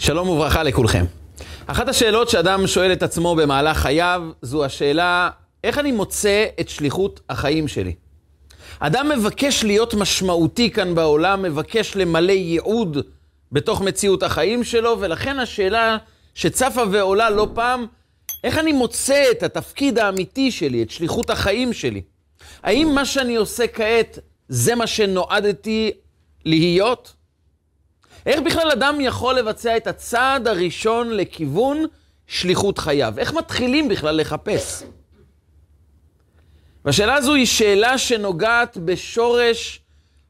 שלום וברכה לכולכם. אחת השאלות שאדם שואל את עצמו במהלך חייו, זו השאלה, איך אני מוצא את שליחות החיים שלי? אדם מבקש להיות משמעותי כאן בעולם, מבקש למלא ייעוד בתוך מציאות החיים שלו, ולכן השאלה שצפה ועולה לא פעם, איך אני מוצא את התפקיד האמיתי שלי, את שליחות החיים שלי? האם מה שאני עושה כעת, זה מה שנועדתי להיות? איך בכלל אדם יכול לבצע את הצעד הראשון לכיוון שליחות חייו? איך מתחילים בכלל לחפש? והשאלה הזו היא שאלה שנוגעת בשורש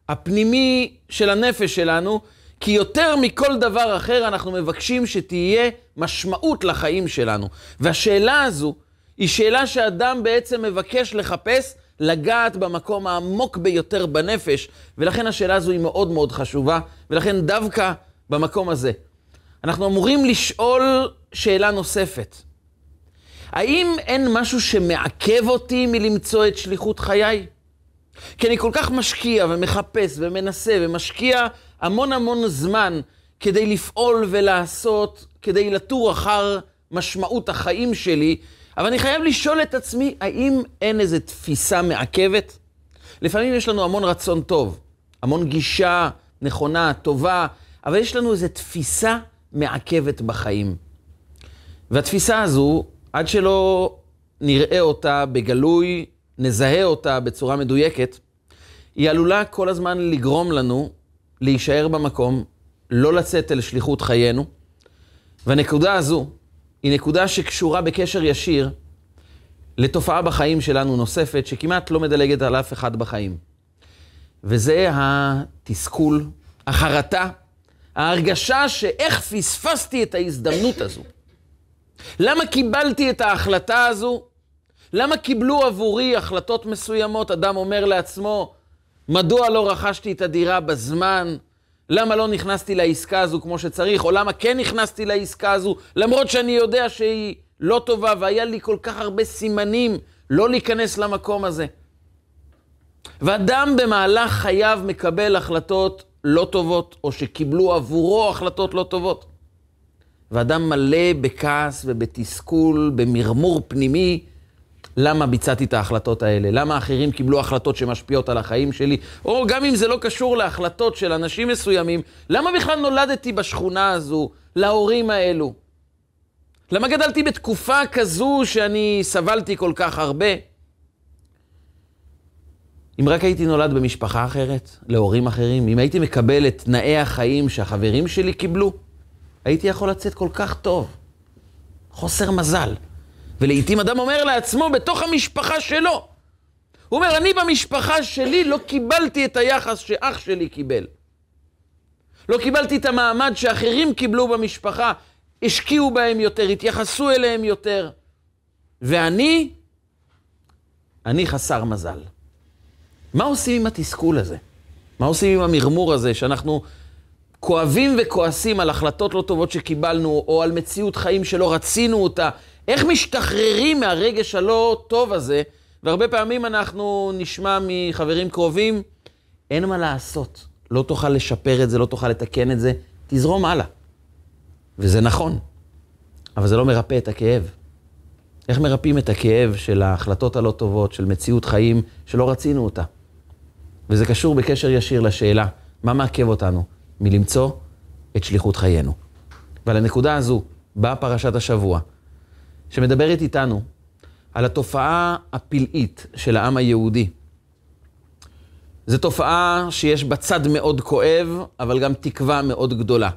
הפנימי של הנפש שלנו, כי יותר מכל דבר אחר אנחנו מבקשים שתהיה משמעות לחיים שלנו. והשאלה הזו היא שאלה שאדם בעצם מבקש לחפש, לגעת במקום העמוק ביותר בנפש, ולכן השאלה הזו היא מאוד מאוד חשובה, ולכן דווקא במקום הזה. אנחנו אמורים לשאול שאלה נוספת. האם אין משהו שמעכב אותי מלמצוא את שליחות חיי? כי אני כל כך משקיע ומחפש ומנסה ומשקיע המון המון זמן כדי לפעול ולעשות, כדי לתור אחר משמעות החיים שלי, אבל אני חייב לשאול את עצמי, האם אין איזו תפיסה מעכבת? לפעמים יש לנו המון רצון טוב, המון גישה נכונה, טובה, אבל יש לנו איזו תפיסה מעכבת בחיים. והתפיסה הזו, עד שלא נראה אותה בגלוי, נזהה אותה בצורה מדויקת, היא עלולה כל הזמן לגרום לנו להישאר במקום, לא לצאת אל שליחות חיינו. והנקודה הזו היא נקודה שקשורה בקשר ישיר לתופעה בחיים שלנו נוספת, שכמעט לא מדלגת על אף אחד בחיים. וזה התסכול, החרטה, ההרגשה שאיך פספסתי את ההזדמנות הזו. למה קיבלתי את ההחלטה הזו? למה קיבלו עבורי החלטות מסוימות? אדם אומר לעצמו, מדוע לא רכשתי את הדירה בזמן? למה לא נכנסתי לעסקה הזו כמו שצריך? או למה כן נכנסתי לעסקה הזו, למרות שאני יודע שהיא לא טובה והיה לי כל כך הרבה סימנים לא להיכנס למקום הזה. ואדם במהלך חייו מקבל החלטות לא טובות, או שקיבלו עבורו החלטות לא טובות. ואדם מלא בכעס ובתסכול, במרמור פנימי, למה ביצעתי את ההחלטות האלה? למה אחרים קיבלו החלטות שמשפיעות על החיים שלי? או גם אם זה לא קשור להחלטות של אנשים מסוימים, למה בכלל נולדתי בשכונה הזו, להורים האלו? למה גדלתי בתקופה כזו שאני סבלתי כל כך הרבה? אם רק הייתי נולד במשפחה אחרת, להורים אחרים, אם הייתי מקבל את תנאי החיים שהחברים שלי קיבלו, הייתי יכול לצאת כל כך טוב. חוסר מזל. ולעיתים אדם אומר לעצמו, בתוך המשפחה שלו. הוא אומר, אני במשפחה שלי לא קיבלתי את היחס שאח שלי קיבל. לא קיבלתי את המעמד שאחרים קיבלו במשפחה, השקיעו בהם יותר, התייחסו אליהם יותר. ואני, אני חסר מזל. מה עושים עם התסכול הזה? מה עושים עם המרמור הזה, שאנחנו כואבים וכועסים על החלטות לא טובות שקיבלנו, או על מציאות חיים שלא רצינו אותה? איך משתחררים מהרגש הלא טוב הזה? והרבה פעמים אנחנו נשמע מחברים קרובים, אין מה לעשות. לא תוכל לשפר את זה, לא תוכל לתקן את זה, תזרום הלאה. וזה נכון, אבל זה לא מרפא את הכאב. איך מרפאים את הכאב של ההחלטות הלא טובות, של מציאות חיים שלא רצינו אותה? וזה קשור בקשר ישיר לשאלה, מה מעכב אותנו מלמצוא את שליחות חיינו? ועל הנקודה הזו באה פרשת השבוע, שמדברת איתנו על התופעה הפלאית של העם היהודי. זו תופעה שיש בה צד מאוד כואב, אבל גם תקווה מאוד גדולה.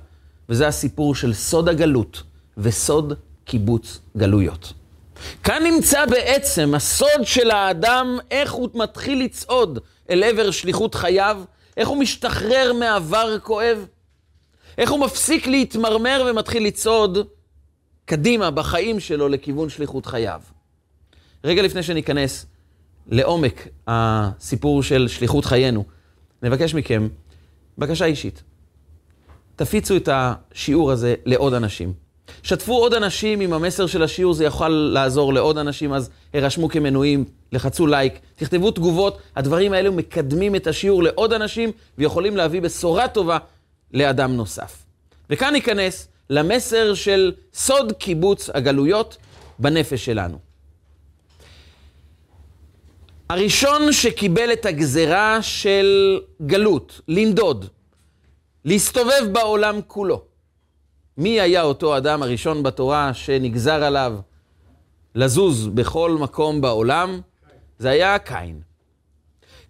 וזה הסיפור של סוד הגלות וסוד קיבוץ גלויות. כאן נמצא בעצם הסוד של האדם, איך הוא מתחיל לצעוד אל עבר שליחות חייו, איך הוא משתחרר מעבר כואב, איך הוא מפסיק להתמרמר ומתחיל לצעוד קדימה בחיים שלו לכיוון שליחות חייו. רגע לפני שניכנס לעומק הסיפור של שליחות חיינו, נבקש מכם בקשה אישית. תפיצו את השיעור הזה לעוד אנשים. שתפו עוד אנשים עם המסר של השיעור, זה יכול לעזור לעוד אנשים, אז הרשמו כמנויים, לחצו לייק, תכתבו תגובות, הדברים האלו מקדמים את השיעור לעוד אנשים ויכולים להביא בשורה טובה לאדם נוסף. וכאן ניכנס למסר של סוד קיבוץ הגלויות בנפש שלנו. הראשון שקיבל את הגזרה של גלות, לנדוד, להסתובב בעולם כולו. מי היה אותו אדם הראשון בתורה שנגזר עליו לזוז בכל מקום בעולם? זה היה קין.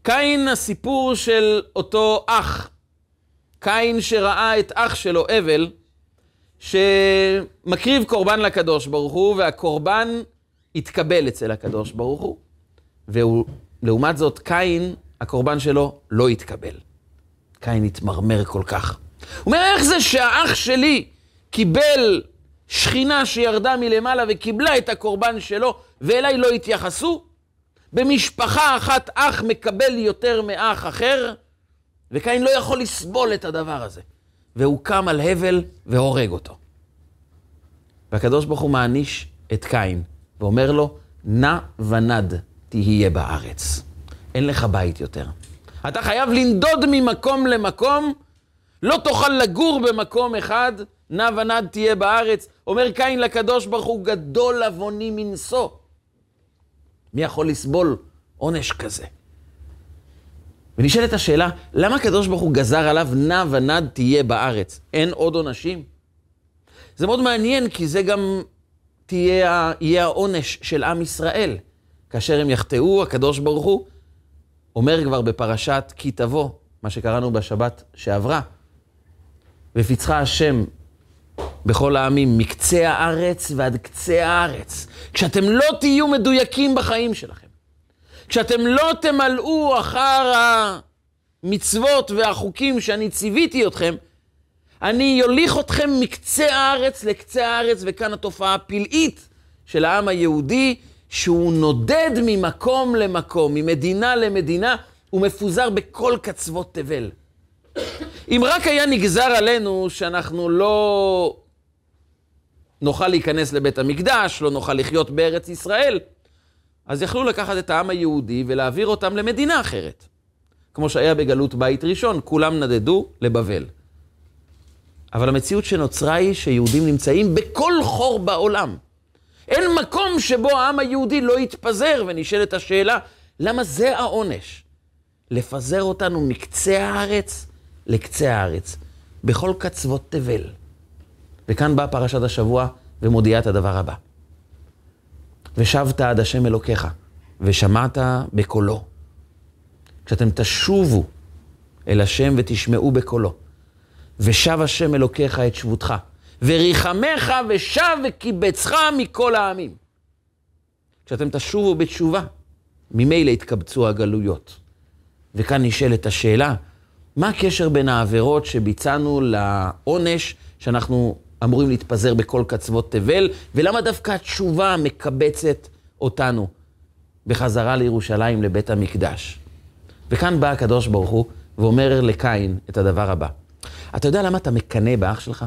קין, הסיפור של אותו אח, קין שראה את אח שלו, אבל, שמקריב קורבן לקדוש ברוך הוא, והקורבן התקבל אצל הקדוש ברוך הוא, ולעומת זאת, קין, הקורבן שלו לא התקבל. קין התמרמר כל כך. הוא אומר, איך זה שהאח שלי קיבל שכינה שירדה מלמעלה וקיבלה את הקורבן שלו, ואליי לא התייחסו? במשפחה אחת אח מקבל יותר מאח אחר, וקין לא יכול לסבול את הדבר הזה. והוא קם על הבל והורג אותו. והקדוש ברוך הוא מעניש את קין, ואומר לו, נע ונד תהיה בארץ. אין לך בית יותר. אתה חייב לנדוד ממקום למקום, לא תוכל לגור במקום אחד, נע ונד תהיה בארץ. אומר קין לקדוש ברוך הוא, גדול עווני מנשוא. מי יכול לסבול עונש כזה? ונשאלת השאלה, למה הקדוש ברוך הוא גזר עליו נע ונד תהיה בארץ? אין עוד עונשים? זה מאוד מעניין, כי זה גם תהיה, יהיה העונש של עם ישראל. כאשר הם יחטאו, הקדוש ברוך הוא אומר כבר בפרשת כי תבוא, מה שקראנו בשבת שעברה, ופיצחה השם בכל העמים, מקצה הארץ ועד קצה הארץ. כשאתם לא תהיו מדויקים בחיים שלכם, כשאתם לא תמלאו אחר המצוות והחוקים שאני ציוויתי אתכם, אני יוליך אתכם מקצה הארץ לקצה הארץ, וכאן התופעה הפלאית של העם היהודי, שהוא נודד ממקום למקום, ממדינה למדינה, הוא מפוזר בכל קצוות תבל. אם רק היה נגזר עלינו שאנחנו לא נוכל להיכנס לבית המקדש, לא נוכל לחיות בארץ ישראל, אז יכלו לקחת את העם היהודי ולהעביר אותם למדינה אחרת. כמו שהיה בגלות בית ראשון, כולם נדדו לבבל. אבל המציאות שנוצרה היא שיהודים נמצאים בכל חור בעולם. אין מקום שבו העם היהודי לא יתפזר, ונשאלת השאלה, למה זה העונש? לפזר אותנו מקצה הארץ לקצה הארץ, בכל קצוות תבל. וכאן באה פרשת השבוע ומודיעה את הדבר הבא. ושבת עד השם אלוקיך, ושמעת בקולו. כשאתם תשובו אל השם ותשמעו בקולו, ושב השם אלוקיך את שבותך, וריחמך ושב וקיבצך מכל העמים. כשאתם תשובו בתשובה, ממילא יתקבצו הגלויות. וכאן נשאלת השאלה, מה הקשר בין העבירות שביצענו לעונש שאנחנו אמורים להתפזר בכל קצוות תבל, ולמה דווקא התשובה מקבצת אותנו בחזרה לירושלים, לבית המקדש? וכאן בא הקדוש ברוך הוא ואומר לקין את הדבר הבא. אתה יודע למה אתה מקנא באח שלך?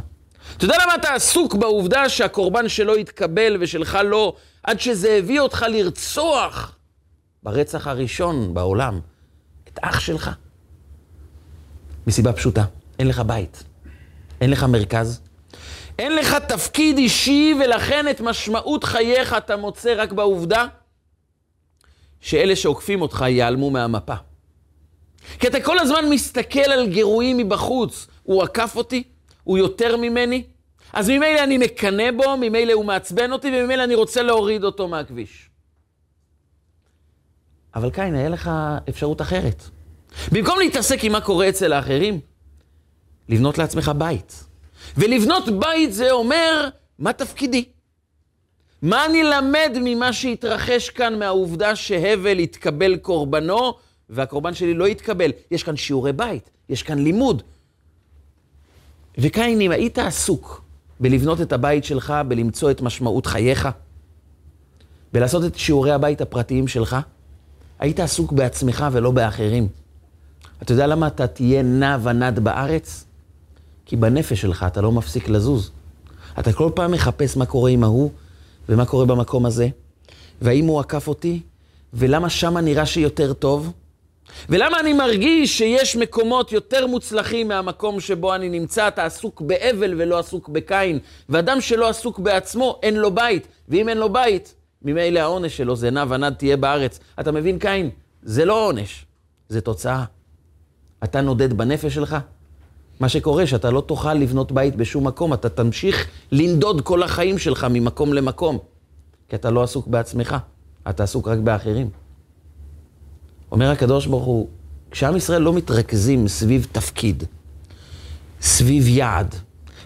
אתה יודע למה אתה עסוק בעובדה שהקורבן שלו יתקבל ושלך לא, עד שזה הביא אותך לרצוח ברצח הראשון בעולם את אח שלך? מסיבה פשוטה, אין לך בית, אין לך מרכז, אין לך תפקיד אישי, ולכן את משמעות חייך אתה מוצא רק בעובדה שאלה שעוקפים אותך ייעלמו מהמפה. כי אתה כל הזמן מסתכל על גירויים מבחוץ. הוא עקף אותי? הוא יותר ממני? אז ממילא אני מקנא בו, ממילא הוא מעצבן אותי, וממילא אני רוצה להוריד אותו מהכביש. אבל קין, היה לך אפשרות אחרת. במקום להתעסק עם מה קורה אצל האחרים, לבנות לעצמך בית. ולבנות בית זה אומר, מה תפקידי? מה אני למד ממה שהתרחש כאן מהעובדה שהבל התקבל קורבנו, והקורבן שלי לא התקבל? יש כאן שיעורי בית, יש כאן לימוד. וקין, אם היית עסוק בלבנות את הבית שלך, בלמצוא את משמעות חייך, בלעשות את שיעורי הבית הפרטיים שלך, היית עסוק בעצמך ולא באחרים. אתה יודע למה אתה תהיה נע ונד בארץ? כי בנפש שלך אתה לא מפסיק לזוז. אתה כל פעם מחפש מה קורה עם ההוא, ומה קורה במקום הזה, והאם הוא עקף אותי, ולמה שמה נראה שיותר טוב, ולמה אני מרגיש שיש מקומות יותר מוצלחים מהמקום שבו אני נמצא? אתה עסוק באבל ולא עסוק בקין. ואדם שלא עסוק בעצמו, אין לו בית. ואם אין לו בית, ממילא העונש שלו זה נע ונד תהיה בארץ. אתה מבין, קין? זה לא עונש, זה תוצאה. אתה נודד בנפש שלך, מה שקורה שאתה לא תוכל לבנות בית בשום מקום, אתה תמשיך לנדוד כל החיים שלך ממקום למקום, כי אתה לא עסוק בעצמך, אתה עסוק רק באחרים. אומר הקדוש ברוך הוא, כשעם ישראל לא מתרכזים סביב תפקיד, סביב יעד,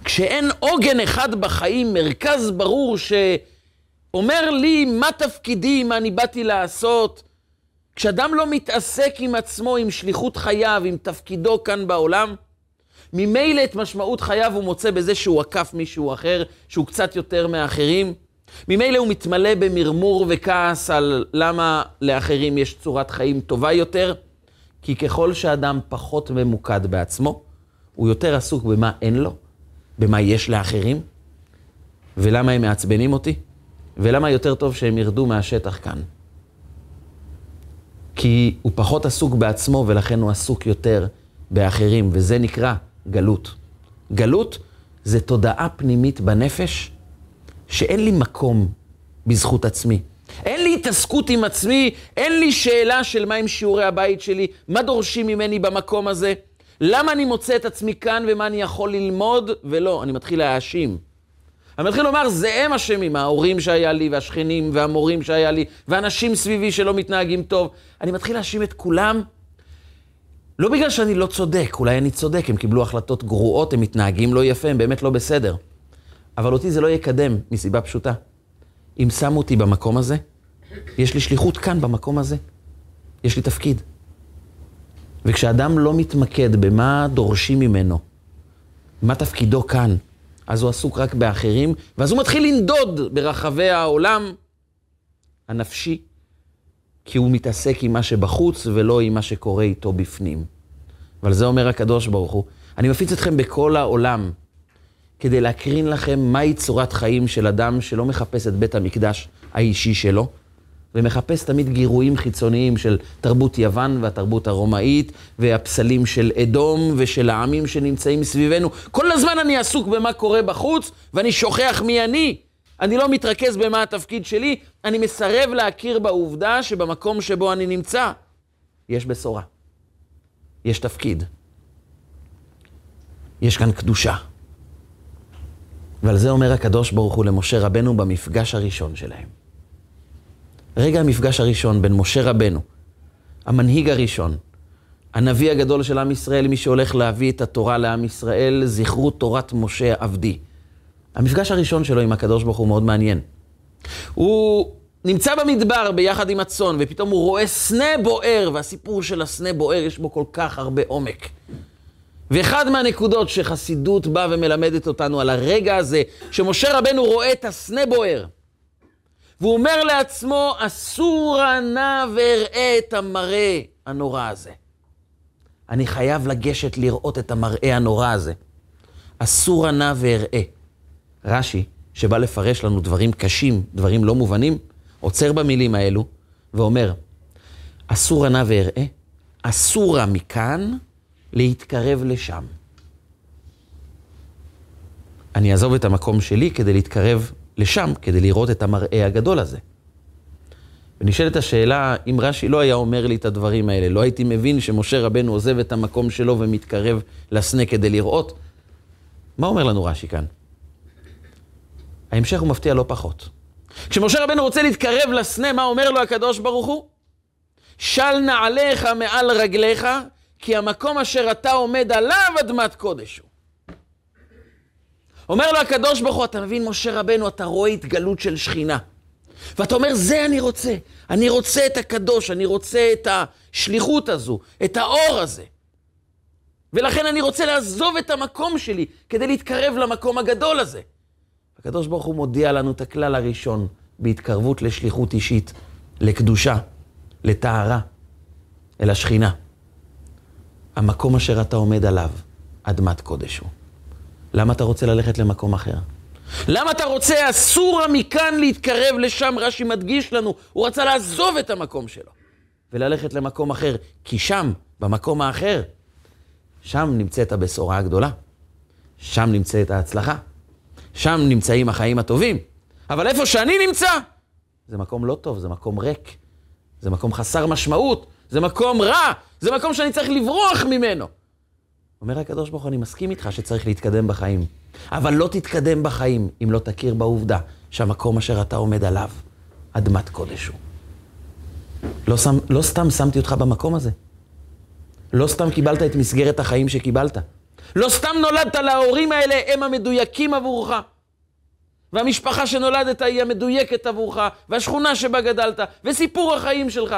כשאין עוגן אחד בחיים, מרכז ברור שאומר לי מה תפקידי, מה אני באתי לעשות, כשאדם לא מתעסק עם עצמו, עם שליחות חייו, עם תפקידו כאן בעולם, ממילא את משמעות חייו הוא מוצא בזה שהוא עקף מישהו אחר, שהוא קצת יותר מאחרים. ממילא הוא מתמלא במרמור וכעס על למה לאחרים יש צורת חיים טובה יותר, כי ככל שאדם פחות ממוקד בעצמו, הוא יותר עסוק במה אין לו, במה יש לאחרים, ולמה הם מעצבנים אותי, ולמה יותר טוב שהם ירדו מהשטח כאן. כי הוא פחות עסוק בעצמו ולכן הוא עסוק יותר באחרים, וזה נקרא גלות. גלות זה תודעה פנימית בנפש שאין לי מקום בזכות עצמי. אין לי התעסקות עם עצמי, אין לי שאלה של מהם שיעורי הבית שלי, מה דורשים ממני במקום הזה, למה אני מוצא את עצמי כאן ומה אני יכול ללמוד, ולא, אני מתחיל להאשים. אני מתחיל לומר, זה הם אשמים, ההורים שהיה לי, והשכנים, והמורים שהיה לי, ואנשים סביבי שלא מתנהגים טוב. אני מתחיל להאשים את כולם, לא בגלל שאני לא צודק, אולי אני צודק, הם קיבלו החלטות גרועות, הם מתנהגים לא יפה, הם באמת לא בסדר. אבל אותי זה לא יקדם, מסיבה פשוטה. אם שמו אותי במקום הזה, יש לי שליחות כאן, במקום הזה. יש לי תפקיד. וכשאדם לא מתמקד במה דורשים ממנו, מה תפקידו כאן, אז הוא עסוק רק באחרים, ואז הוא מתחיל לנדוד ברחבי העולם הנפשי, כי הוא מתעסק עם מה שבחוץ ולא עם מה שקורה איתו בפנים. ועל זה אומר הקדוש ברוך הוא, אני מפיץ אתכם בכל העולם כדי להקרין לכם מהי צורת חיים של אדם שלא מחפש את בית המקדש האישי שלו, ומחפש תמיד גירויים חיצוניים של תרבות יוון והתרבות הרומאית, והפסלים של אדום ושל העמים שנמצאים סביבנו. כל הזמן אני עסוק במה קורה בחוץ, ואני שוכח מי אני. אני לא מתרכז במה התפקיד שלי, אני מסרב להכיר בעובדה שבמקום שבו אני נמצא, יש בשורה. יש תפקיד. יש כאן קדושה. ועל זה אומר הקדוש ברוך הוא למשה רבנו במפגש הראשון שלהם. רגע המפגש הראשון בין משה רבנו, המנהיג הראשון, הנביא הגדול של עם ישראל, מי שהולך להביא את התורה לעם ישראל, זכרו תורת משה עבדי. המפגש הראשון שלו עם הקדוש ברוך הוא מאוד מעניין. הוא נמצא במדבר ביחד עם הצאן, ופתאום הוא רואה סנה בוער, והסיפור של הסנה בוער יש בו כל כך הרבה עומק. ואחד מהנקודות שחסידות באה ומלמדת אותנו על הרגע הזה, שמשה רבנו רואה את הסנה בוער, והוא אומר לעצמו, אסור נא ואראה את המראה הנורא הזה. אני חייב לגשת לראות את המראה הנורא הזה. אסור נא ואראה. רש"י, שבא לפרש לנו דברים קשים, דברים לא מובנים, עוצר במילים האלו ואומר, אסור נא ואראה, אסורה מכאן להתקרב לשם. אני אעזוב את המקום שלי כדי להתקרב לשם, כדי לראות את המראה הגדול הזה. ונשאלת השאלה, אם רש"י לא היה אומר לי את הדברים האלה, לא הייתי מבין שמשה רבנו עוזב את המקום שלו ומתקרב לסנה כדי לראות, מה אומר לנו רש"י כאן? ההמשך הוא מפתיע לא פחות. כשמשה רבנו רוצה להתקרב לסנה, מה אומר לו הקדוש ברוך הוא? של נעליך מעל רגליך, כי המקום אשר אתה עומד עליו אדמת קודש הוא. אומר לו הקדוש ברוך הוא, אתה מבין, משה רבנו, אתה רואה התגלות של שכינה. ואתה אומר, זה אני רוצה. אני רוצה את הקדוש, אני רוצה את השליחות הזו, את האור הזה. ולכן אני רוצה לעזוב את המקום שלי כדי להתקרב למקום הגדול הזה. הקדוש ברוך הוא מודיע לנו את הכלל הראשון בהתקרבות לשליחות אישית, לקדושה, לטהרה, אל השכינה. המקום אשר אתה עומד עליו, אדמת קודש הוא. למה אתה רוצה ללכת למקום אחר? למה אתה רוצה, אסור מכאן להתקרב לשם? רש"י מדגיש לנו, הוא רצה לעזוב את המקום שלו. וללכת למקום אחר, כי שם, במקום האחר, שם נמצאת הבשורה הגדולה. שם נמצאת ההצלחה. שם נמצאים החיים הטובים. אבל איפה שאני נמצא, זה מקום לא טוב, זה מקום ריק. זה מקום חסר משמעות, זה מקום רע, זה מקום שאני צריך לברוח ממנו. אומר הקדוש ברוך הוא, אני מסכים איתך שצריך להתקדם בחיים, אבל לא תתקדם בחיים אם לא תכיר בעובדה שהמקום אשר אתה עומד עליו, אדמת קודש הוא. לא, שם, לא סתם שמתי אותך במקום הזה. לא סתם קיבלת את מסגרת החיים שקיבלת. לא סתם נולדת להורים האלה, הם המדויקים עבורך. והמשפחה שנולדת היא המדויקת עבורך, והשכונה שבה גדלת, וסיפור החיים שלך.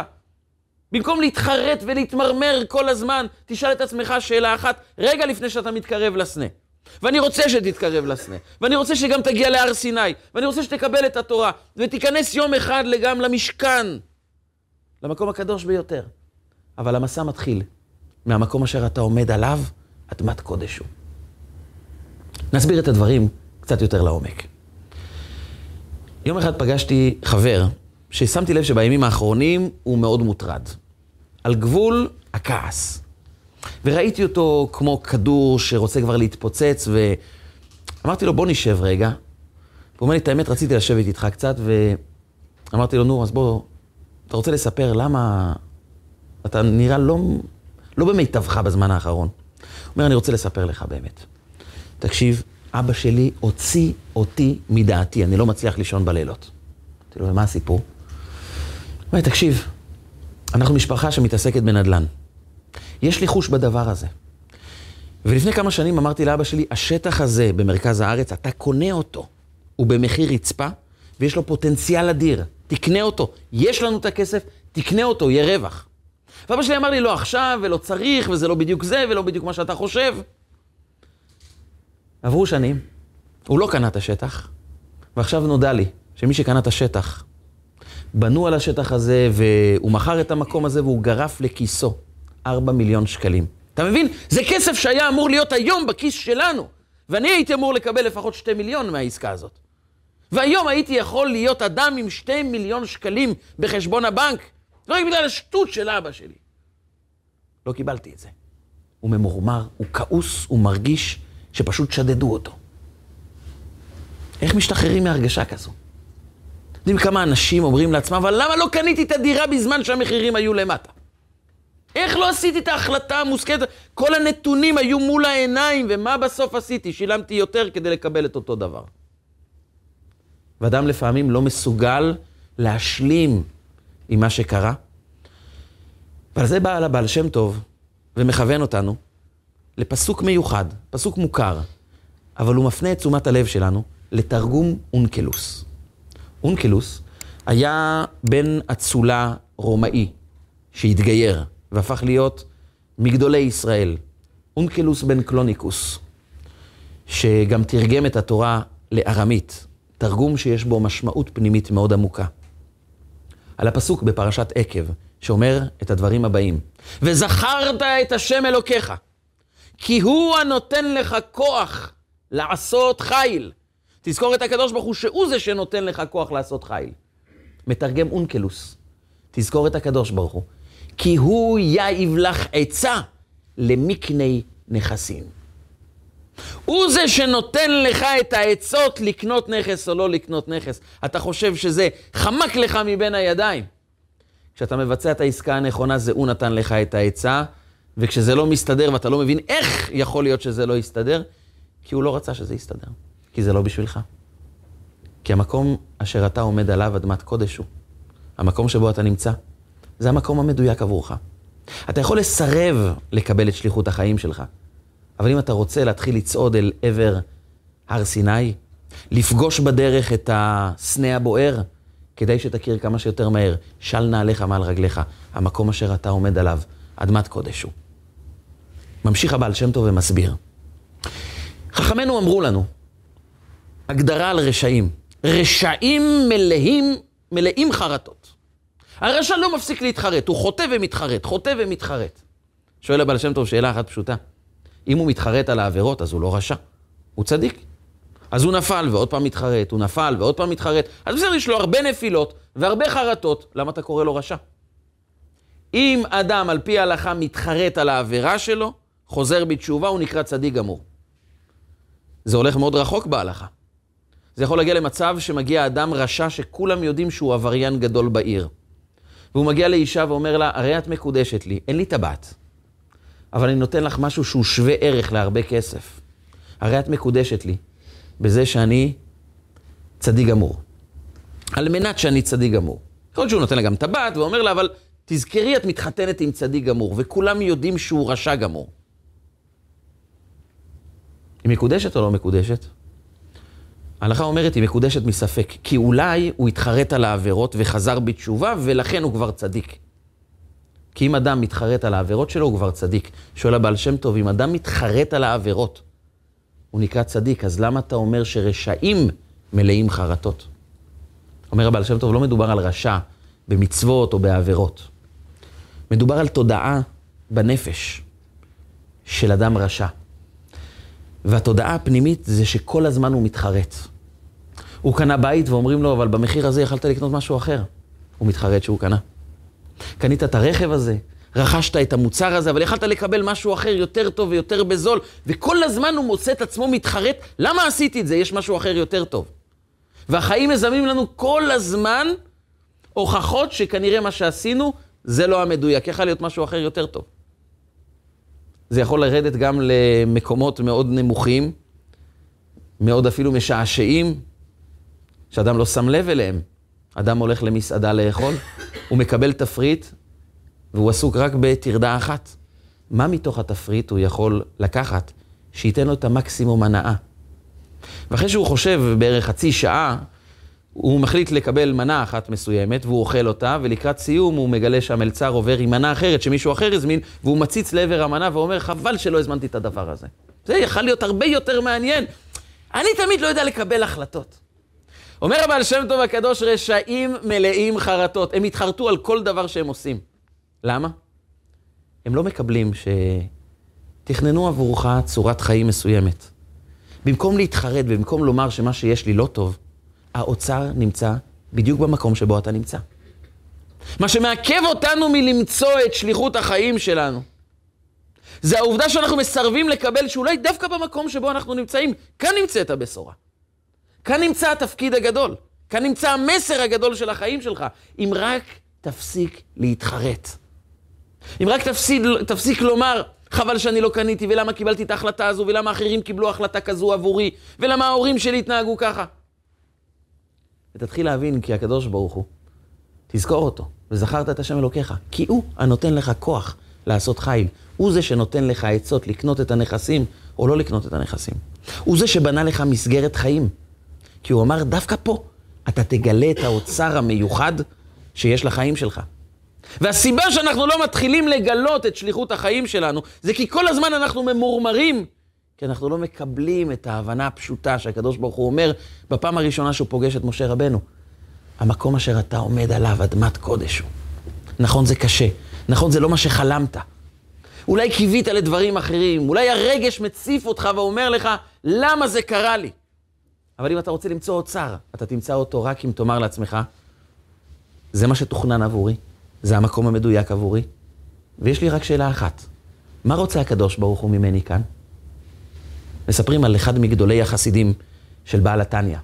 במקום להתחרט ולהתמרמר כל הזמן, תשאל את עצמך שאלה אחת רגע לפני שאתה מתקרב לסנה. ואני רוצה שתתקרב לסנה, ואני רוצה שגם תגיע להר סיני, ואני רוצה שתקבל את התורה, ותיכנס יום אחד גם למשכן, למקום הקדוש ביותר. אבל המסע מתחיל מהמקום אשר אתה עומד עליו, אדמת קודש הוא. נסביר את הדברים קצת יותר לעומק. יום אחד פגשתי חבר ששמתי לב שבימים האחרונים הוא מאוד מוטרד. על גבול הכעס. וראיתי אותו כמו כדור שרוצה כבר להתפוצץ, ואמרתי לו, בוא נשב רגע. הוא אומר לי, את האמת, רציתי לשבת איתך קצת, ואמרתי לו, נו, אז בוא, אתה רוצה לספר למה אתה נראה לא, לא במיטבך בזמן האחרון. אומר, אני רוצה לספר לך באמת. תקשיב, אבא שלי הוציא אותי מדעתי, אני לא מצליח לישון בלילות. אמרתי לו, ומה הסיפור? הוא אומר, תקשיב, אנחנו משפחה שמתעסקת בנדל"ן. יש לי חוש בדבר הזה. ולפני כמה שנים אמרתי לאבא שלי, השטח הזה במרכז הארץ, אתה קונה אותו. הוא במחיר רצפה, ויש לו פוטנציאל אדיר. תקנה אותו. יש לנו את הכסף, תקנה אותו, יהיה רווח. ואבא שלי אמר לי, לא עכשיו, ולא צריך, וזה לא בדיוק זה, ולא בדיוק מה שאתה חושב. עברו שנים, הוא לא קנה את השטח, ועכשיו נודע לי שמי שקנה את השטח, בנו על השטח הזה, והוא מכר את המקום הזה, והוא גרף לכיסו 4 מיליון שקלים. אתה מבין? זה כסף שהיה אמור להיות היום בכיס שלנו, ואני הייתי אמור לקבל לפחות 2 מיליון מהעסקה הזאת. והיום הייתי יכול להיות אדם עם 2 מיליון שקלים בחשבון הבנק, לא רק בגלל השטות של אבא שלי. לא קיבלתי את זה. הוא ממורמר, הוא כעוס, הוא מרגיש שפשוט שדדו אותו. איך משתחררים מהרגשה כזו? יודעים כמה אנשים אומרים לעצמם, אבל למה לא קניתי את הדירה בזמן שהמחירים היו למטה? איך לא עשיתי את ההחלטה המושכלת? כל הנתונים היו מול העיניים, ומה בסוף עשיתי? שילמתי יותר כדי לקבל את אותו דבר. ואדם לפעמים לא מסוגל להשלים עם מה שקרה. ועל זה בא הבעל שם טוב ומכוון אותנו לפסוק מיוחד, פסוק מוכר, אבל הוא מפנה את תשומת הלב שלנו לתרגום אונקלוס. אונקלוס היה בן אצולה רומאי שהתגייר והפך להיות מגדולי ישראל. אונקלוס בן קלוניקוס, שגם תרגם את התורה לארמית, תרגום שיש בו משמעות פנימית מאוד עמוקה. על הפסוק בפרשת עקב, שאומר את הדברים הבאים: וזכרת את השם אלוקיך, כי הוא הנותן לך כוח לעשות חיל. תזכור את הקדוש ברוך הוא שהוא זה שנותן לך כוח לעשות חיל. מתרגם אונקלוס, תזכור את הקדוש ברוך הוא, כי הוא יעיב לך עצה למקני נכסים. הוא זה שנותן לך את העצות לקנות נכס או לא לקנות נכס. אתה חושב שזה חמק לך מבין הידיים. כשאתה מבצע את העסקה הנכונה, זה הוא נתן לך את העצה, וכשזה לא מסתדר ואתה לא מבין איך יכול להיות שזה לא יסתדר, כי הוא לא רצה שזה יסתדר, כי זה לא בשבילך. כי המקום אשר אתה עומד עליו, אדמת קודש הוא. המקום שבו אתה נמצא, זה המקום המדויק עבורך. אתה יכול לסרב לקבל את שליחות החיים שלך, אבל אם אתה רוצה להתחיל לצעוד אל עבר הר סיני, לפגוש בדרך את הסנה הבוער, כדאי שתכיר כמה שיותר מהר, של נעליך מעל רגליך, המקום אשר אתה עומד עליו, אדמת קודש הוא. ממשיך הבעל שם טוב ומסביר. חכמינו אמרו לנו, הגדרה על רשעים, רשעים מלאים, מלאים חרטות. הרשע לא מפסיק להתחרט, הוא חוטא ומתחרט, חוטא ומתחרט. שואל הבעל שם טוב שאלה אחת פשוטה. אם הוא מתחרט על העבירות, אז הוא לא רשע, הוא צדיק. אז הוא נפל ועוד פעם מתחרט, הוא נפל ועוד פעם מתחרט. אז בסדר, יש לו הרבה נפילות והרבה חרטות, למה אתה קורא לו רשע? אם אדם על פי ההלכה מתחרט על העבירה שלו, חוזר בתשובה, הוא נקרא צדיק גמור. זה הולך מאוד רחוק בהלכה. זה יכול להגיע למצב שמגיע אדם רשע שכולם יודעים שהוא עבריין גדול בעיר. והוא מגיע לאישה ואומר לה, הרי את מקודשת לי, אין לי טבעת, אבל אני נותן לך משהו שהוא שווה ערך להרבה כסף. הרי את מקודשת לי בזה שאני צדיק גמור. על מנת שאני צדיק גמור. יכול להיות שהוא נותן לה גם טבעת ואומר לה, אבל תזכרי, את מתחתנת עם צדיק גמור, וכולם יודעים שהוא רשע גמור. היא מקודשת או לא מקודשת? ההלכה אומרת, היא מקודשת מספק, כי אולי הוא התחרט על העבירות וחזר בתשובה, ולכן הוא כבר צדיק. כי אם אדם מתחרט על העבירות שלו, הוא כבר צדיק. שואל הבעל שם טוב, אם אדם מתחרט על העבירות, הוא נקרא צדיק, אז למה אתה אומר שרשעים מלאים חרטות? אומר הבעל שם טוב, לא מדובר על רשע במצוות או בעבירות. מדובר על תודעה בנפש של אדם רשע. והתודעה הפנימית זה שכל הזמן הוא מתחרט. הוא קנה בית ואומרים לו, אבל במחיר הזה יכלת לקנות משהו אחר. הוא מתחרט שהוא קנה. קנית את הרכב הזה, רכשת את המוצר הזה, אבל יכלת לקבל משהו אחר יותר טוב ויותר בזול, וכל הזמן הוא מוצא את עצמו מתחרט, למה עשיתי את זה? יש משהו אחר יותר טוב. והחיים מזמנים לנו כל הזמן הוכחות שכנראה מה שעשינו זה לא המדויק, יכול להיות משהו אחר יותר טוב. זה יכול לרדת גם למקומות מאוד נמוכים, מאוד אפילו משעשעים, שאדם לא שם לב אליהם. אדם הולך למסעדה לאכול, הוא מקבל תפריט, והוא עסוק רק בטרדה אחת. מה מתוך התפריט הוא יכול לקחת שייתן לו את המקסימום הנאה? ואחרי שהוא חושב בערך חצי שעה, הוא מחליט לקבל מנה אחת מסוימת, והוא אוכל אותה, ולקראת סיום הוא מגלה שהמלצר עובר עם מנה אחרת שממישהו אחר הזמין, והוא מציץ לעבר המנה ואומר, חבל שלא הזמנתי את הדבר הזה. זה יכול להיות הרבה יותר מעניין. אני תמיד לא יודע לקבל החלטות. אומר הבעל שם טוב הקדוש, רשעים מלאים חרטות. הם התחרטו על כל דבר שהם עושים. למה? הם לא מקבלים שתכננו עבורך צורת חיים מסוימת. במקום להתחרט ובמקום לומר שמה שיש לי לא טוב, האוצר נמצא בדיוק במקום שבו אתה נמצא. מה שמעכב אותנו מלמצוא את שליחות החיים שלנו, זה העובדה שאנחנו מסרבים לקבל שאולי דווקא במקום שבו אנחנו נמצאים, כאן נמצאת הבשורה. כאן נמצא התפקיד הגדול. כאן נמצא המסר הגדול של החיים שלך. אם רק תפסיק להתחרט. אם רק תפסיק, תפסיק לומר, חבל שאני לא קניתי, ולמה קיבלתי את ההחלטה הזו, ולמה אחרים קיבלו החלטה כזו עבורי, ולמה ההורים שלי התנהגו ככה. ותתחיל להבין כי הקדוש ברוך הוא, תזכור אותו, וזכרת את השם אלוקיך, כי הוא הנותן לך כוח לעשות חיל. הוא זה שנותן לך עצות לקנות את הנכסים או לא לקנות את הנכסים. הוא זה שבנה לך מסגרת חיים. כי הוא אמר, דווקא פה אתה תגלה את האוצר המיוחד שיש לחיים שלך. והסיבה שאנחנו לא מתחילים לגלות את שליחות החיים שלנו, זה כי כל הזמן אנחנו ממורמרים כי אנחנו לא מקבלים את ההבנה הפשוטה שהקדוש ברוך הוא אומר בפעם הראשונה שהוא פוגש את משה רבנו. המקום אשר אתה עומד עליו, אדמת קודש הוא. נכון, זה קשה. נכון, זה לא מה שחלמת. אולי קיווית לדברים אחרים, אולי הרגש מציף אותך ואומר לך, למה זה קרה לי? אבל אם אתה רוצה למצוא אוצר, אתה תמצא אותו רק אם תאמר לעצמך, זה מה שתוכנן עבורי, זה המקום המדויק עבורי, ויש לי רק שאלה אחת, מה רוצה הקדוש ברוך הוא ממני כאן? מספרים על אחד מגדולי החסידים של בעל התניא,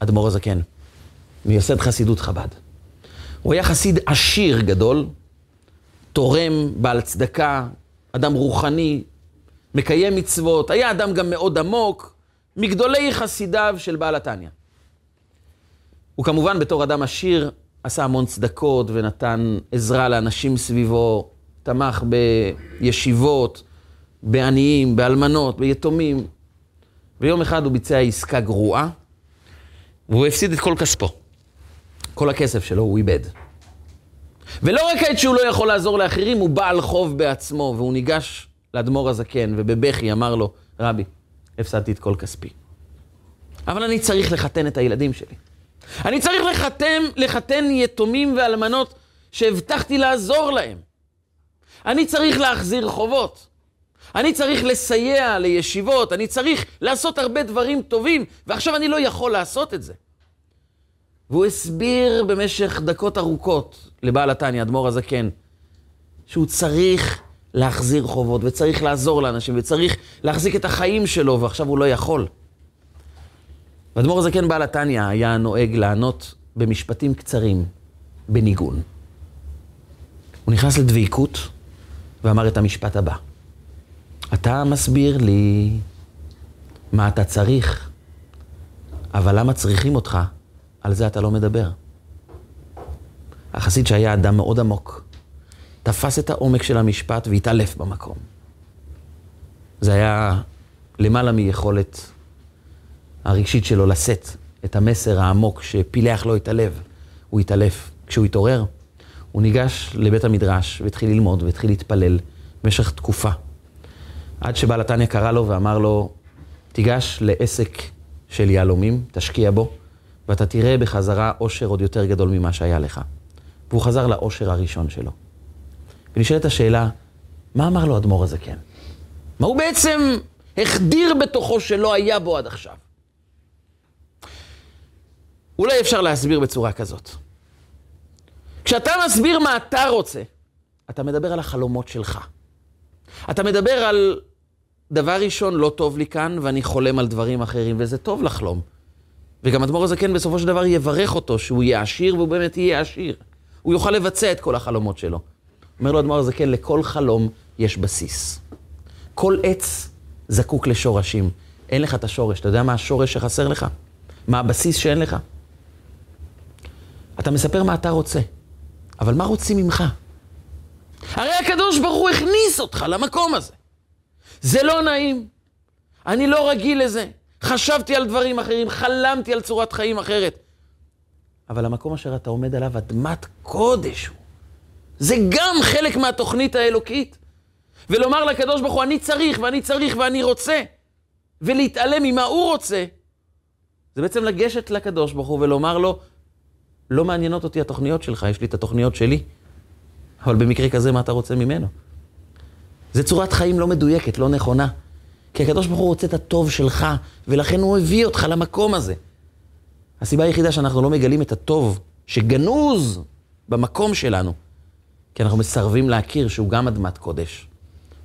אדמו"ר הזקן, מייסד חסידות חב"ד. הוא היה חסיד עשיר גדול, תורם, בעל צדקה, אדם רוחני, מקיים מצוות, היה אדם גם מאוד עמוק, מגדולי חסידיו של בעל התניא. הוא כמובן בתור אדם עשיר עשה המון צדקות ונתן עזרה לאנשים סביבו, תמך בישיבות, בעניים, באלמנות, ביתומים. ויום אחד הוא ביצע עסקה גרועה, והוא הפסיד את כל כספו. כל הכסף שלו הוא איבד. ולא רק את שהוא לא יכול לעזור לאחרים, הוא בעל חוב בעצמו, והוא ניגש לאדמו"ר הזקן, ובבכי אמר לו, רבי, הפסדתי את כל כספי. אבל אני צריך לחתן את הילדים שלי. אני צריך לחתן, לחתן יתומים ואלמנות שהבטחתי לעזור להם. אני צריך להחזיר חובות. אני צריך לסייע לישיבות, אני צריך לעשות הרבה דברים טובים, ועכשיו אני לא יכול לעשות את זה. והוא הסביר במשך דקות ארוכות לבעל התניא, אדמו"ר הזקן, שהוא צריך להחזיר חובות, וצריך לעזור לאנשים, וצריך להחזיק את החיים שלו, ועכשיו הוא לא יכול. ואדמו"ר הזקן בעל התניא היה נוהג לענות במשפטים קצרים, בניגון. הוא נכנס לדביקות ואמר את המשפט הבא: אתה מסביר לי מה אתה צריך, אבל למה צריכים אותך? על זה אתה לא מדבר. החסיד שהיה אדם מאוד עמוק, תפס את העומק של המשפט והתעלף במקום. זה היה למעלה מיכולת הרגשית שלו לשאת את המסר העמוק שפילח לו את הלב. הוא התעלף. כשהוא התעורר, הוא ניגש לבית המדרש והתחיל ללמוד והתחיל להתפלל במשך תקופה. עד שבעל התניא קרא לו ואמר לו, תיגש לעסק של יהלומים, תשקיע בו, ואתה תראה בחזרה עושר עוד יותר גדול ממה שהיה לך. והוא חזר לעושר הראשון שלו. ונשאלת השאלה, מה אמר לו אדמו"ר הזקן? מה הוא בעצם החדיר בתוכו שלא היה בו עד עכשיו? אולי אפשר להסביר בצורה כזאת. כשאתה מסביר מה אתה רוצה, אתה מדבר על החלומות שלך. אתה מדבר על דבר ראשון, לא טוב לי כאן, ואני חולם על דברים אחרים, וזה טוב לחלום. וגם אדמו"ר הזקן בסופו של דבר יברך אותו שהוא יהיה עשיר, והוא באמת יהיה עשיר. הוא יוכל לבצע את כל החלומות שלו. אומר לו אדמו"ר הזקן, לכל חלום יש בסיס. כל עץ זקוק לשורשים. אין לך את השורש. אתה יודע מה השורש שחסר לך? מה הבסיס שאין לך? אתה מספר מה אתה רוצה, אבל מה רוצים ממך? הרי הקדוש ברוך הוא הכניס אותך למקום הזה. זה לא נעים. אני לא רגיל לזה. חשבתי על דברים אחרים, חלמתי על צורת חיים אחרת. אבל המקום אשר אתה עומד עליו, אדמת קודש הוא. זה גם חלק מהתוכנית האלוקית. ולומר לקדוש ברוך הוא, אני צריך ואני צריך ואני רוצה, ולהתעלם ממה הוא רוצה, זה בעצם לגשת לקדוש ברוך הוא ולומר לו, לא מעניינות אותי התוכניות שלך, יש לי את התוכניות שלי. אבל במקרה כזה, מה אתה רוצה ממנו? זה צורת חיים לא מדויקת, לא נכונה. כי הקדוש ברוך הוא רוצה את הטוב שלך, ולכן הוא הביא אותך למקום הזה. הסיבה היחידה שאנחנו לא מגלים את הטוב שגנוז במקום שלנו, כי אנחנו מסרבים להכיר שהוא גם אדמת קודש.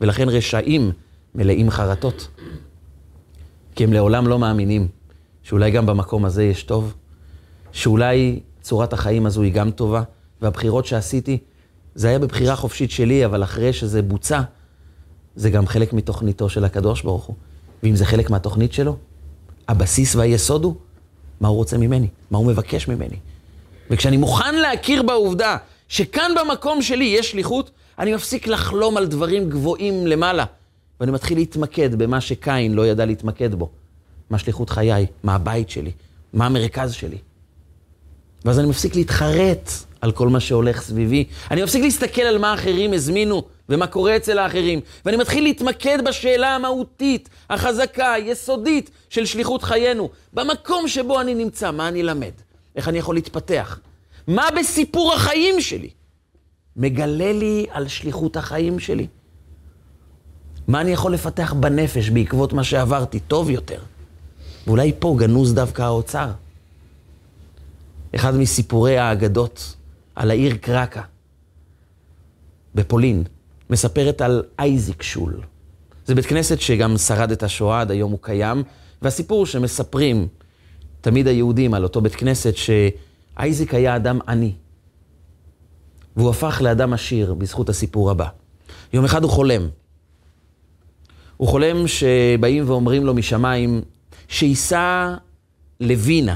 ולכן רשעים מלאים חרטות. כי הם לעולם לא מאמינים שאולי גם במקום הזה יש טוב, שאולי צורת החיים הזו היא גם טובה, והבחירות שעשיתי, זה היה בבחירה חופשית שלי, אבל אחרי שזה בוצע, זה גם חלק מתוכניתו של הקדוש ברוך הוא. ואם זה חלק מהתוכנית שלו, הבסיס והיסוד הוא מה הוא רוצה ממני, מה הוא מבקש ממני. וכשאני מוכן להכיר בעובדה שכאן במקום שלי יש שליחות, אני מפסיק לחלום על דברים גבוהים למעלה, ואני מתחיל להתמקד במה שקין לא ידע להתמקד בו. מה שליחות חיי, מה הבית שלי, מה המרכז שלי. ואז אני מפסיק להתחרט על כל מה שהולך סביבי. אני מפסיק להסתכל על מה אחרים הזמינו ומה קורה אצל האחרים, ואני מתחיל להתמקד בשאלה המהותית, החזקה, היסודית של שליחות חיינו. במקום שבו אני נמצא, מה אני למד? איך אני יכול להתפתח? מה בסיפור החיים שלי? מגלה לי על שליחות החיים שלי. מה אני יכול לפתח בנפש בעקבות מה שעברתי טוב יותר? ואולי פה גנוז דווקא האוצר. אחד מסיפורי האגדות על העיר קרקה בפולין, מספרת על אייזיק שול. זה בית כנסת שגם שרד את השואה, עד היום הוא קיים, והסיפור שמספרים תמיד היהודים על אותו בית כנסת, שאייזיק היה אדם עני, והוא הפך לאדם עשיר בזכות הסיפור הבא. יום אחד הוא חולם. הוא חולם שבאים ואומרים לו משמיים, שייסע לווינה.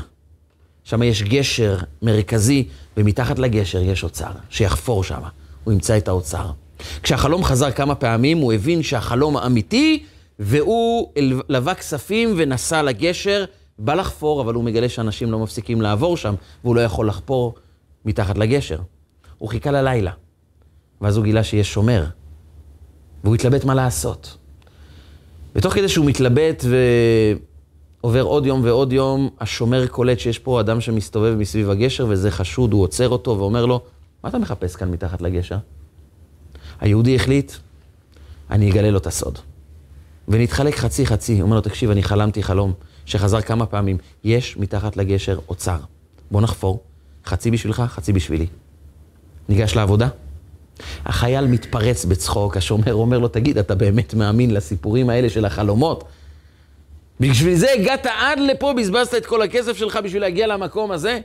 שם יש גשר מרכזי, ומתחת לגשר יש אוצר, שיחפור שם, הוא ימצא את האוצר. כשהחלום חזר כמה פעמים, הוא הבין שהחלום אמיתי, והוא לווה כספים ונסע לגשר, בא לחפור, אבל הוא מגלה שאנשים לא מפסיקים לעבור שם, והוא לא יכול לחפור מתחת לגשר. הוא חיכה ללילה, ואז הוא גילה שיש שומר, והוא התלבט מה לעשות. ותוך כדי שהוא מתלבט ועובר עוד יום ועוד יום, השומר קולט שיש פה אדם שמסתובב מסביב הגשר, וזה חשוד, הוא עוצר אותו ואומר לו, מה אתה מחפש כאן מתחת לגשר? היהודי החליט, אני אגלה לו את הסוד. ונתחלק חצי חצי, הוא אומר לו, תקשיב, אני חלמתי חלום, שחזר כמה פעמים, יש מתחת לגשר אוצר. בוא נחפור, חצי בשבילך, חצי בשבילי. ניגש לעבודה, החייל מתפרץ בצחוק, השומר אומר לו, תגיד, אתה באמת מאמין לסיפורים האלה של החלומות? בשביל זה הגעת עד לפה, בזבזת את כל הכסף שלך בשביל להגיע למקום הזה?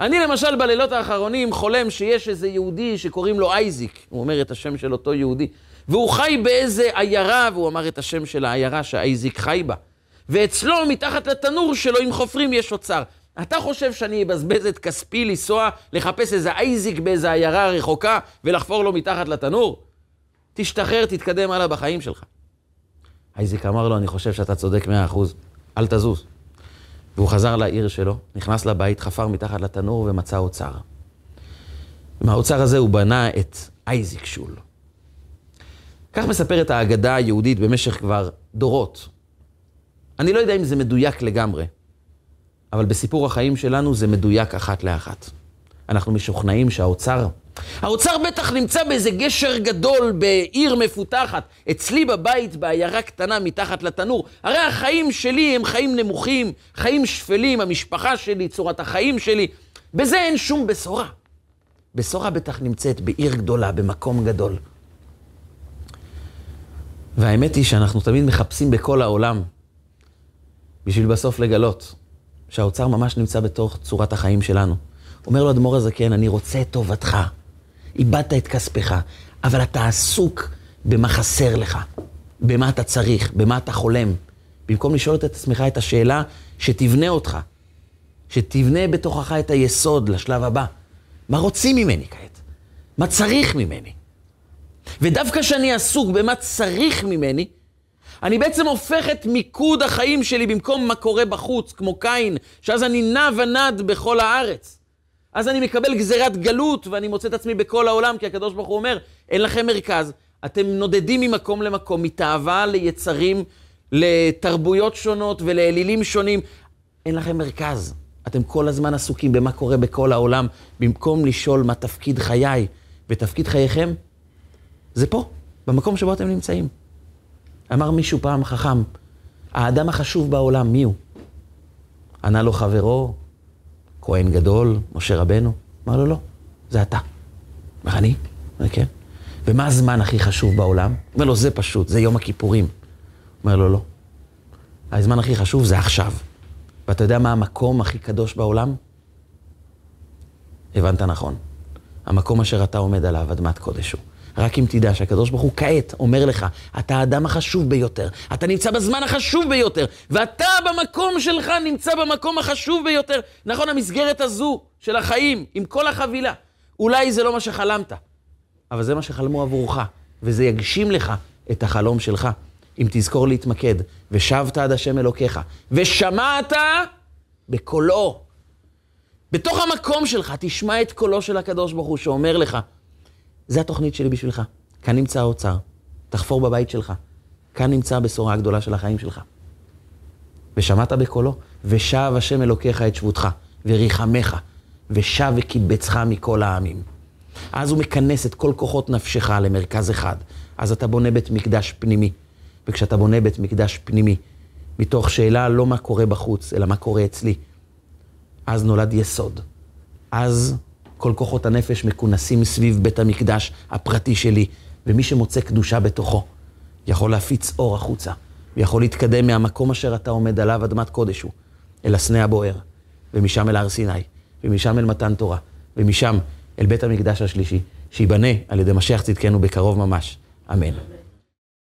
אני למשל בלילות האחרונים חולם שיש איזה יהודי שקוראים לו אייזיק, הוא אומר את השם של אותו יהודי, והוא חי באיזה עיירה, והוא אמר את השם של העיירה שאייזיק חי בה. ואצלו, מתחת לתנור שלו, עם חופרים יש אוצר. אתה חושב שאני אבזבז את כספי לנסוע, לחפש איזה אייזיק באיזה עיירה רחוקה ולחפור לו מתחת לתנור? תשתחרר, תתקדם הלאה בחיים שלך. אייזיק אמר לו, אני חושב שאתה צודק מאה אחוז, אל תזוז. והוא חזר לעיר שלו, נכנס לבית, חפר מתחת לתנור ומצא אוצר. מהאוצר הזה הוא בנה את אייזיק שול. כך מספרת האגדה היהודית במשך כבר דורות. אני לא יודע אם זה מדויק לגמרי, אבל בסיפור החיים שלנו זה מדויק אחת לאחת. אנחנו משוכנעים שהאוצר, האוצר בטח נמצא באיזה גשר גדול בעיר מפותחת, אצלי בבית בעיירה קטנה מתחת לתנור. הרי החיים שלי הם חיים נמוכים, חיים שפלים, המשפחה שלי, צורת החיים שלי. בזה אין שום בשורה. בשורה בטח נמצאת בעיר גדולה, במקום גדול. והאמת היא שאנחנו תמיד מחפשים בכל העולם בשביל בסוף לגלות שהאוצר ממש נמצא בתוך צורת החיים שלנו. אומר לו אדמו"ר הזקן, אני רוצה את טובתך. איבדת את כספך, אבל אתה עסוק במה חסר לך, במה אתה צריך, במה אתה חולם. במקום לשאול את עצמך את השאלה שתבנה אותך, שתבנה בתוכך את היסוד לשלב הבא. מה רוצים ממני כעת? מה צריך ממני? ודווקא כשאני עסוק במה צריך ממני, אני בעצם הופך את מיקוד החיים שלי במקום מה קורה בחוץ, כמו קין, שאז אני נע ונד בכל הארץ. אז אני מקבל גזירת גלות ואני מוצא את עצמי בכל העולם, כי הקדוש ברוך הוא אומר, אין לכם מרכז. אתם נודדים ממקום למקום, מתאווה ליצרים, לתרבויות שונות ולאלילים שונים. אין לכם מרכז. אתם כל הזמן עסוקים במה קורה בכל העולם, במקום לשאול מה תפקיד חיי. ותפקיד חייכם זה פה, במקום שבו אתם נמצאים. אמר מישהו פעם חכם, האדם החשוב בעולם, מי הוא? ענה לו חברו, כהן גדול, משה רבנו. אמר לו, לא, זה אתה. אמר, אני? אמר, כן. ומה הזמן הכי חשוב בעולם? אומר לו, זה פשוט, זה יום הכיפורים. אומר לו, לא. הזמן הכי חשוב זה עכשיו. ואתה יודע מה המקום הכי קדוש בעולם? הבנת נכון. המקום אשר אתה עומד עליו, אדמת קודש הוא. רק אם תדע שהקדוש ברוך הוא כעת אומר לך, אתה האדם החשוב ביותר, אתה נמצא בזמן החשוב ביותר, ואתה במקום שלך נמצא במקום החשוב ביותר. נכון, המסגרת הזו של החיים, עם כל החבילה, אולי זה לא מה שחלמת, אבל זה מה שחלמו עבורך, וזה יגשים לך את החלום שלך, אם תזכור להתמקד, ושבת עד השם אלוקיך, ושמעת בקולו. בתוך המקום שלך תשמע את קולו של הקדוש ברוך הוא שאומר לך, זה התוכנית שלי בשבילך. כאן נמצא האוצר, תחפור בבית שלך. כאן נמצא הבשורה הגדולה של החיים שלך. ושמעת בקולו, ושב השם אלוקיך את שבותך, וריחמך, ושב וקיבצך מכל העמים. אז הוא מכנס את כל כוחות נפשך למרכז אחד. אז אתה בונה בית מקדש פנימי. וכשאתה בונה בית מקדש פנימי, מתוך שאלה לא מה קורה בחוץ, אלא מה קורה אצלי, אז נולד יסוד. אז כל כוחות הנפש מכונסים סביב בית המקדש הפרטי שלי, ומי שמוצא קדושה בתוכו, יכול להפיץ אור החוצה, ויכול להתקדם מהמקום אשר אתה עומד עליו, אדמת קודש הוא, אל הסנה הבוער, ומשם אל הר סיני, ומשם אל מתן תורה, ומשם אל בית המקדש השלישי, שייבנה על ידי משיח צדקנו בקרוב ממש. אמן.